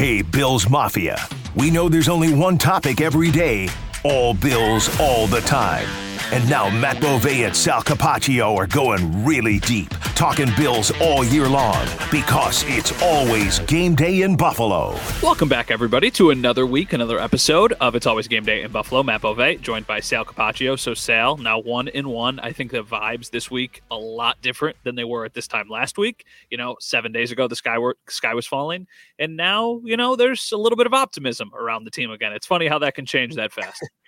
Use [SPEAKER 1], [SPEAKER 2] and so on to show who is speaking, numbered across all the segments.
[SPEAKER 1] Hey, Bills Mafia. We know there's only one topic every day all Bills, all the time. And now Matt Bove and Sal Capaccio are going really deep, talking Bills all year long because it's always game day in Buffalo.
[SPEAKER 2] Welcome back, everybody, to another week, another episode of It's Always Game Day in Buffalo. Matt Bove, joined by Sal Capaccio. So, Sal, now one in one. I think the vibes this week a lot different than they were at this time last week. You know, seven days ago, the sky were, sky was falling, and now you know there's a little bit of optimism around the team again. It's funny how that can change that fast.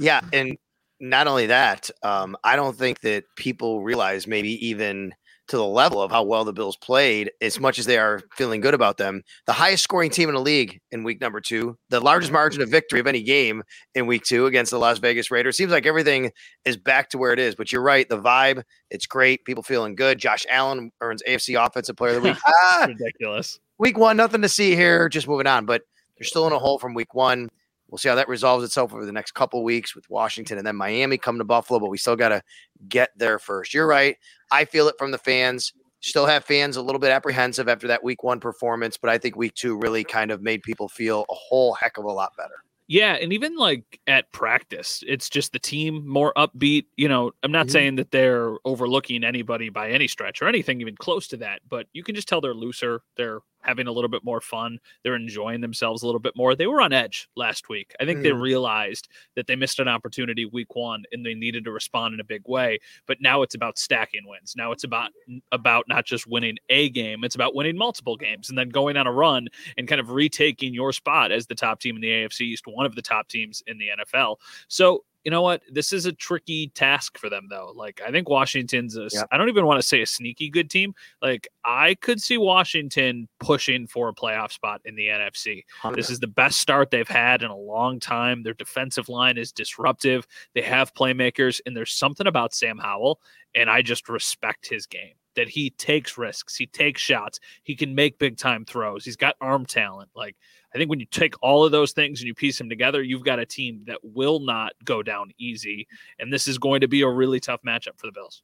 [SPEAKER 3] Yeah, and not only that, um, I don't think that people realize maybe even to the level of how well the Bills played, as much as they are feeling good about them. The highest scoring team in the league in week number two, the largest margin of victory of any game in week two against the Las Vegas Raiders. Seems like everything is back to where it is. But you're right, the vibe, it's great. People feeling good. Josh Allen earns AFC Offensive Player of the Week.
[SPEAKER 2] ah, ridiculous.
[SPEAKER 3] Week one, nothing to see here. Just moving on. But they're still in a hole from week one. We'll see how that resolves itself over the next couple weeks with Washington and then Miami come to Buffalo, but we still got to get there first. You're right. I feel it from the fans. Still have fans a little bit apprehensive after that week one performance, but I think week two really kind of made people feel a whole heck of a lot better.
[SPEAKER 2] Yeah, and even like at practice, it's just the team more upbeat. You know, I'm not mm-hmm. saying that they're overlooking anybody by any stretch or anything even close to that, but you can just tell they're looser. They're having a little bit more fun. They're enjoying themselves a little bit more. They were on edge last week. I think mm. they realized that they missed an opportunity week one and they needed to respond in a big way. But now it's about stacking wins. Now it's about about not just winning a game, it's about winning multiple games and then going on a run and kind of retaking your spot as the top team in the AFC East, one of the top teams in the NFL. So you know what? This is a tricky task for them, though. Like, I think Washington's a, I don't even want to say a sneaky good team. Like, I could see Washington pushing for a playoff spot in the NFC. 100. This is the best start they've had in a long time. Their defensive line is disruptive. They have playmakers, and there's something about Sam Howell, and I just respect his game that he takes risks, he takes shots, he can make big time throws. He's got arm talent. Like I think when you take all of those things and you piece them together, you've got a team that will not go down easy. And this is going to be a really tough matchup for the Bills.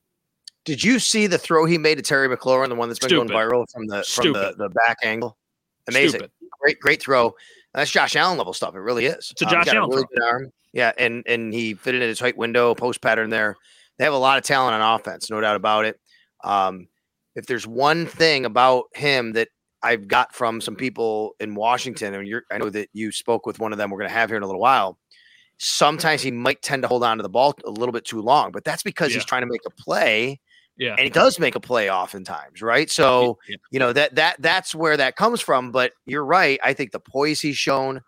[SPEAKER 3] Did you see the throw he made to Terry McLaurin, the one that's been Stupid. going viral from the from the, the back angle? Amazing. Stupid. Great, great throw. That's Josh Allen level stuff. It really is.
[SPEAKER 2] It's a um, Josh um, Allen a really
[SPEAKER 3] good arm. Yeah, and and he fitted in a tight window, post pattern there. They have a lot of talent on offense, no doubt about it. Um, if there's one thing about him that I've got from some people in Washington, and I know that you spoke with one of them. We're going to have here in a little while. Sometimes he might tend to hold on to the ball a little bit too long, but that's because yeah. he's trying to make a play. Yeah, and he does make a play oftentimes, right? So yeah. you know that that that's where that comes from. But you're right. I think the poise he's shown.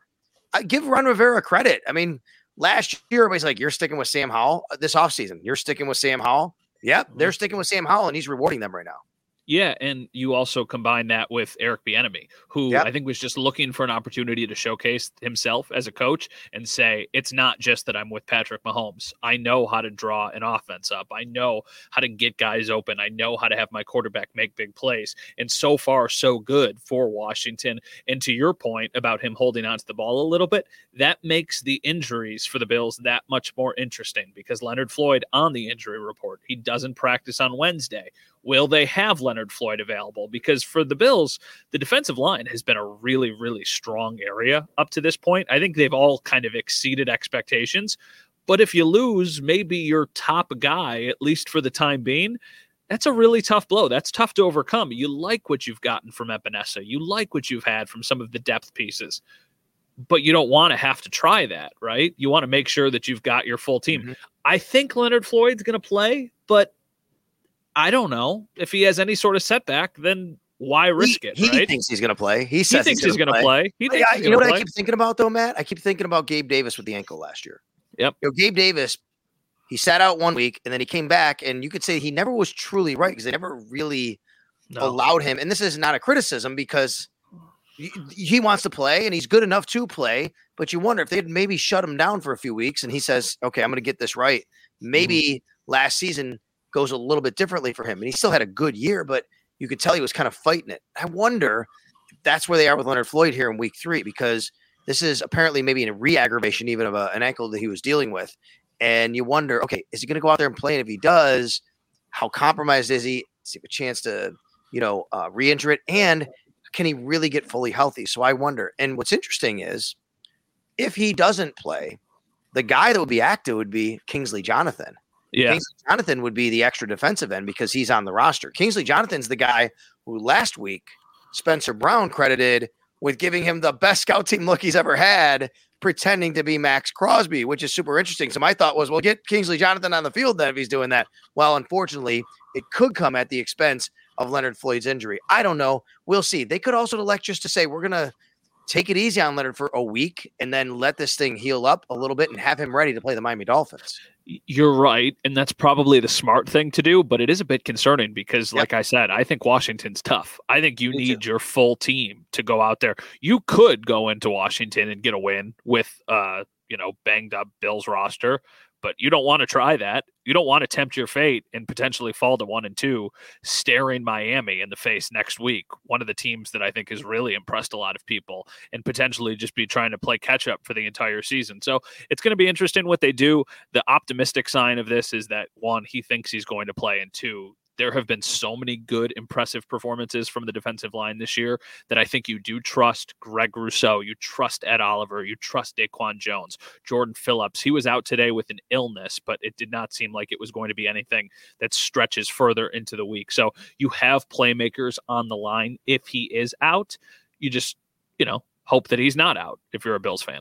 [SPEAKER 3] I give Ron Rivera credit. I mean, last year everybody's like, "You're sticking with Sam Howell uh, this offseason. You're sticking with Sam Howell." Yep, they're mm-hmm. sticking with Sam Howell, and he's rewarding them right now.
[SPEAKER 2] Yeah, and you also combine that with Eric Bieniemy, who yep. I think was just looking for an opportunity to showcase himself as a coach and say, it's not just that I'm with Patrick Mahomes. I know how to draw an offense up. I know how to get guys open. I know how to have my quarterback make big plays. And so far, so good for Washington. And to your point about him holding on to the ball a little bit, that makes the injuries for the Bills that much more interesting because Leonard Floyd on the injury report, he doesn't practice on Wednesday Will they have Leonard Floyd available? Because for the Bills, the defensive line has been a really, really strong area up to this point. I think they've all kind of exceeded expectations. But if you lose maybe your top guy, at least for the time being, that's a really tough blow. That's tough to overcome. You like what you've gotten from Epenesa. You like what you've had from some of the depth pieces, but you don't want to have to try that, right? You want to make sure that you've got your full team.
[SPEAKER 3] Mhm.
[SPEAKER 2] I think Leonard Floyd's going to play, but I don't know if he has any sort of setback. Then why risk
[SPEAKER 3] he,
[SPEAKER 2] it?
[SPEAKER 3] he
[SPEAKER 2] right?
[SPEAKER 3] thinks he's going to play. He
[SPEAKER 2] he thinks he's going to play. He thinks he's
[SPEAKER 3] you know what
[SPEAKER 2] to
[SPEAKER 3] I keep thinking about though, Matt? I keep thinking about Gabe Davis with the ankle last year.
[SPEAKER 2] Yep.
[SPEAKER 3] You know, Gabe Davis, he sat out one week and then he came back, and you could say he never was truly right because they never really
[SPEAKER 2] No.
[SPEAKER 3] allowed him. And this is not a criticism because he, he wants to play and he's good enough to play. But you wonder if they'd maybe shut him down for a few weeks and he says, "Okay, I'm going to get this right." Mm-hmm. Maybe last season goes a little bit differently for him, and he still had a good year, but you could tell he was kind of fighting it. I wonder if that's where they are with Leonard Floyd here in Week Three because this is apparently maybe a re-aggravation even of a, an ankle that he was dealing with, and you wonder, okay, is he going to go out there and play? And if he does, how compromised is he? Does he have a chance to, you know, uh, re-injure it? And can he really get fully healthy? So I wonder. And what's interesting is if he doesn't play, the guy that would be active would be Kingsley Jonathan.
[SPEAKER 2] Yeah,
[SPEAKER 3] Kingsley Jonathan would be the extra defensive end because he's on the roster. Kingsley Jonathan's the guy who last week Spencer Brown credited with giving him the best scout team look he's ever had, pretending to be Maxx Crosby, which is super interesting. So my thought was, well, get Kingsley Jonathan on the field then if he's doing that. Well, unfortunately, it could come at the expense of Leonard Floyd's injury. I don't know. We'll see. They could also elect just to say we're gonna take it easy on Leonard for a week and then let this thing heal up a little bit and have him ready to play the Miami Dolphins.
[SPEAKER 2] You're right, and that's probably the smart thing to do, but it is a bit concerning because,
[SPEAKER 3] Yep.
[SPEAKER 2] like I said, I think Washington's tough. I think you
[SPEAKER 3] Me
[SPEAKER 2] need your full team to go out there. You could go into Washington and get a win with, uh, you know, banged up Bills roster, but you don't want to try that. You don't want to tempt your fate and potentially fall to one and two, staring Miami in the face next week. One of the teams that I think has really impressed a lot of people and potentially just be trying to play catch up for the entire season. So it's going to be interesting what they do the optimistic sign of this is that one, he thinks he's going to play, and two, there have been so many good, impressive performances from the defensive line this year that I think you do trust Greg Rousseau, you trust Ed Oliver, you trust DaQuan Jones, Jordan Phillips. He was out today with an illness, but it did not seem like it was going to be anything that stretches further into the week. So you have playmakers on the line if he is out. You just, you know, hope that he's not out if you're a Bills fan.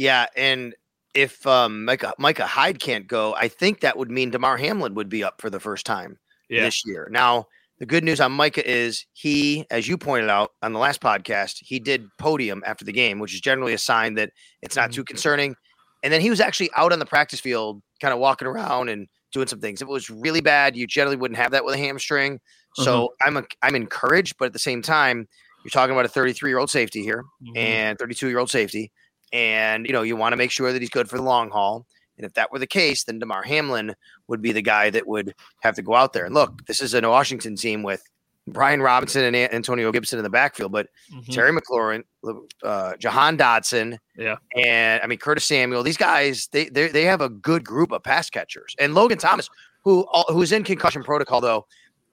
[SPEAKER 3] Yeah, and if um, Micah, Micah Hyde can't go, I think that would mean Damar Hamlin would be up for the first time
[SPEAKER 2] Yeah.
[SPEAKER 3] this year. Now, the good news on Micah is he, as you pointed out on the last podcast, he did podium after the game, which is generally a sign that it's not too concerning. And then he was actually out on the practice field, kind of walking around and doing some things. If it was really bad, you generally wouldn't have that with a hamstring. So I'm a, I'm encouraged, but at the same time, you're talking about a 33 year old safety here
[SPEAKER 2] Mhm.
[SPEAKER 3] and 32 year old safety. And, you know, you want to make sure that he's good for the long haul. And if that were the case, then Damar Hamlin would be the guy that would have to go out there. And look, this is a Washington team with Brian Robinson and Antonio Gibson in the backfield, but
[SPEAKER 2] Mhm.
[SPEAKER 3] Terry McLaurin, uh, Jahan Dotson,
[SPEAKER 2] Yeah.
[SPEAKER 3] and I mean Curtis Samuel. These guys, they they they have a good group of pass catchers. And Logan Thomas, who who's in concussion protocol though,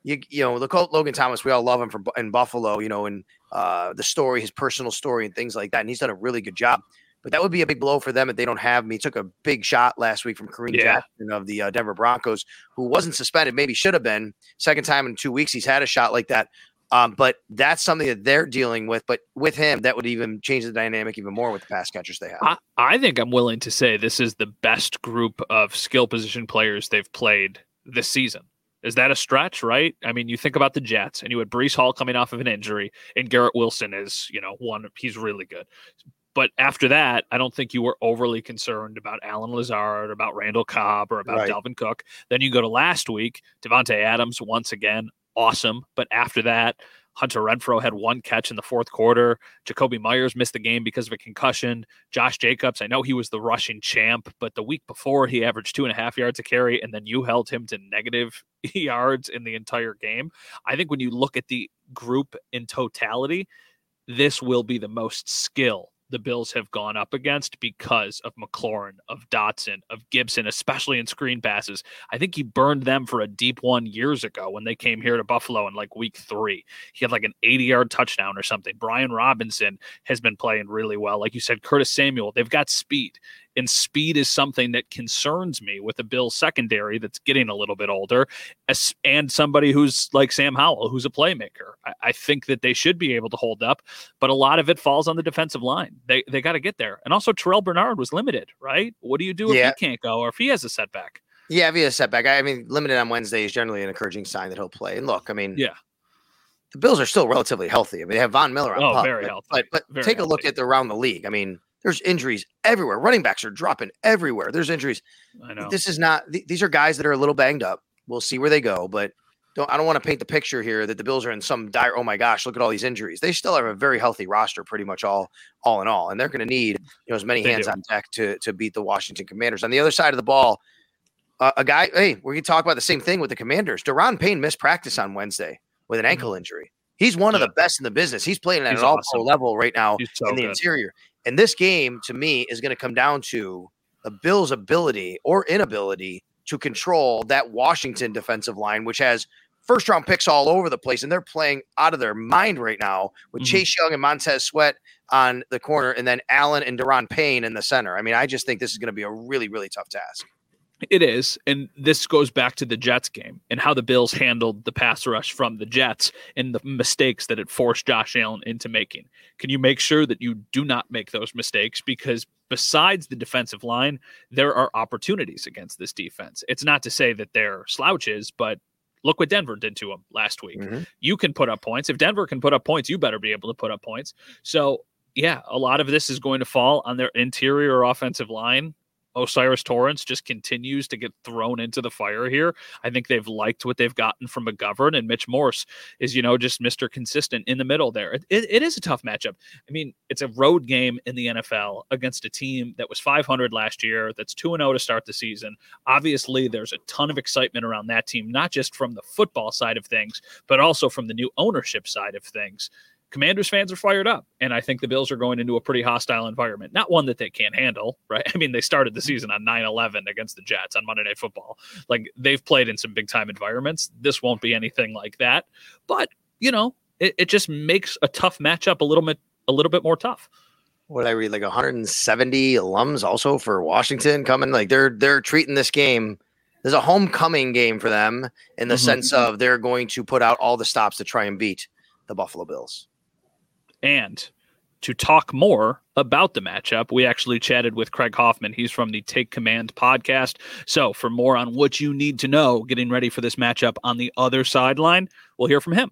[SPEAKER 3] you you know the Logan Thomas, we all love him from in Buffalo, you know, and uh, the story, his personal story, and things like that. And he's done a really good job. But that would be a big blow for them if they don't have me. He took a big shot last week from Kareem
[SPEAKER 2] Yeah.
[SPEAKER 3] Jackson of the uh, Denver Broncos, who wasn't suspended, maybe should have been. Second time in two weeks he's had a shot like that. Um, but that's something that they're dealing with. But with him, that would even change the dynamic even more with the pass catchers they have.
[SPEAKER 2] I, I think I'm willing to say this is the best group of skill position players they've played this season. Is that a stretch, right? I mean, you think about the Jets, and you had Breece Hall coming off of an injury, and Garrett Wilson is, you know, one. He's really good. But after that, I don't think you were overly concerned about Allen Lazard, about Randall Cobb, or about
[SPEAKER 3] Right.
[SPEAKER 2] Dalvin Cook. Then you go to last week, Davante Adams once again, awesome. But after that, Hunter Renfrow had one catch in the fourth quarter. Jakobi Meyers missed the game because of a concussion. Josh Jacobs, I know he was the rushing champ, but the week before he averaged two and a half yards a carry, and then you held him to negative yards in the entire game. I think when you look at the group in totality, this will be the most skill the Bills have gone up against because of McLaurin, of Dotson, of Gibson, especially in screen passes. I think he burned them for a deep one years ago when they came here to Buffalo in like week three. He had like an 80 yard touchdown or something. Brian Robinson has been playing really well. Like you said, Curtis Samuel, they've got speed and speed is something that concerns me with a Bills secondary that's getting a little bit older, as, and somebody who's like Sam Howell, who's a playmaker. I, I, think that they should be able to hold up, but a lot of it falls on the defensive line. They they got to get there, and also Terrel Bernard was limited, right? What do you do if yeah. he can't go or if he has a setback?
[SPEAKER 3] Yeah, if he has a setback, I mean, limited on Wednesday is generally an encouraging sign that he'll play. And look, I mean,
[SPEAKER 2] yeah,
[SPEAKER 3] the Bills are still relatively healthy. I mean, they have Von Miller on
[SPEAKER 2] oh,
[SPEAKER 3] pup,
[SPEAKER 2] very
[SPEAKER 3] but,
[SPEAKER 2] healthy.
[SPEAKER 3] But, but take
[SPEAKER 2] healthy.
[SPEAKER 3] a look at the around the league. I mean, there's injuries everywhere. Running backs are dropping everywhere. There's injuries.
[SPEAKER 2] I know.
[SPEAKER 3] This is not. Th- these are guys that are a little banged up. We'll see where they go, but don't. I don't want to paint the picture here that the Bills are in some dire. Oh my gosh, look at all these injuries. They still have a very healthy roster, pretty much all, all in all, and they're going to need you know as many
[SPEAKER 2] They
[SPEAKER 3] hands
[SPEAKER 2] do.
[SPEAKER 3] on deck to to beat the Washington Commanders. On the other side of the ball, uh, a guy. Hey, we can talk about the same thing with the Commanders. Daron Payne missed practice on Wednesday with an ankle injury. He's one of
[SPEAKER 2] Mm-hmm.
[SPEAKER 3] The best in the business. He's playing at
[SPEAKER 2] He's
[SPEAKER 3] an all
[SPEAKER 2] awesome.
[SPEAKER 3] pro level right now
[SPEAKER 2] so
[SPEAKER 3] in the
[SPEAKER 2] good.
[SPEAKER 3] interior. And this game, to me, is going to come down to the Bills' ability or inability to control that Washington defensive line, which has first round picks all over the place, and they're playing out of their mind right now with
[SPEAKER 2] Mhm.
[SPEAKER 3] Chase Young and Montez Sweat on the corner, and then Allen and Daron Payne in the center. I mean, I just think this is going to be a really, really tough task.
[SPEAKER 2] It is. And this goes back to the Jets game and how the Bills handled the pass rush from the Jets and the mistakes that it forced Josh Allen into making. Can you make sure that you do not make those mistakes? Because besides the defensive line, there are opportunities against this defense. It's not to say that they're slouches, but look what Denver did to them last week.
[SPEAKER 3] Mhm.
[SPEAKER 2] You can put up points. If Denver can put up points, you better be able to put up points. So, yeah, a lot of this is going to fall on their interior offensive line. O'Cyrus Torrence just continues to get thrown into the fire here. I think they've liked what they've gotten from McGovern and Mitch Morse is, you know, just Mr. Consistent in the middle there. It, it, it is a tough matchup. I mean, it's a road game in the NFL against a team that was 500 last year, that's 2 0 to start the season. Obviously, there's a ton of excitement around that team, not just from the football side of things, but also from the new ownership side of things. Commanders fans are fired up, and I think the Bills are going into a pretty hostile environment. Not one that they can't handle, right? I mean, they started the season on 9 11 against the Jets on Monday Night Football. Like, they've played in some big time environments. This won't be anything like that. But, you know, it, it just makes a tough matchup a little bit a little bit more tough.
[SPEAKER 3] What did I read? Like 170 alums also for Washington coming. Like they're they're treating this game. There's a homecoming game for them in the
[SPEAKER 2] Mhm.
[SPEAKER 3] sense of they're going to put out all the stops to try and beat the Buffalo Bills.
[SPEAKER 2] And to talk more about the matchup, we actually chatted with Craig Hoffman. He's from the Take Command podcast. So, for more on what you need to know getting ready for this matchup on the other sideline, we'll hear from him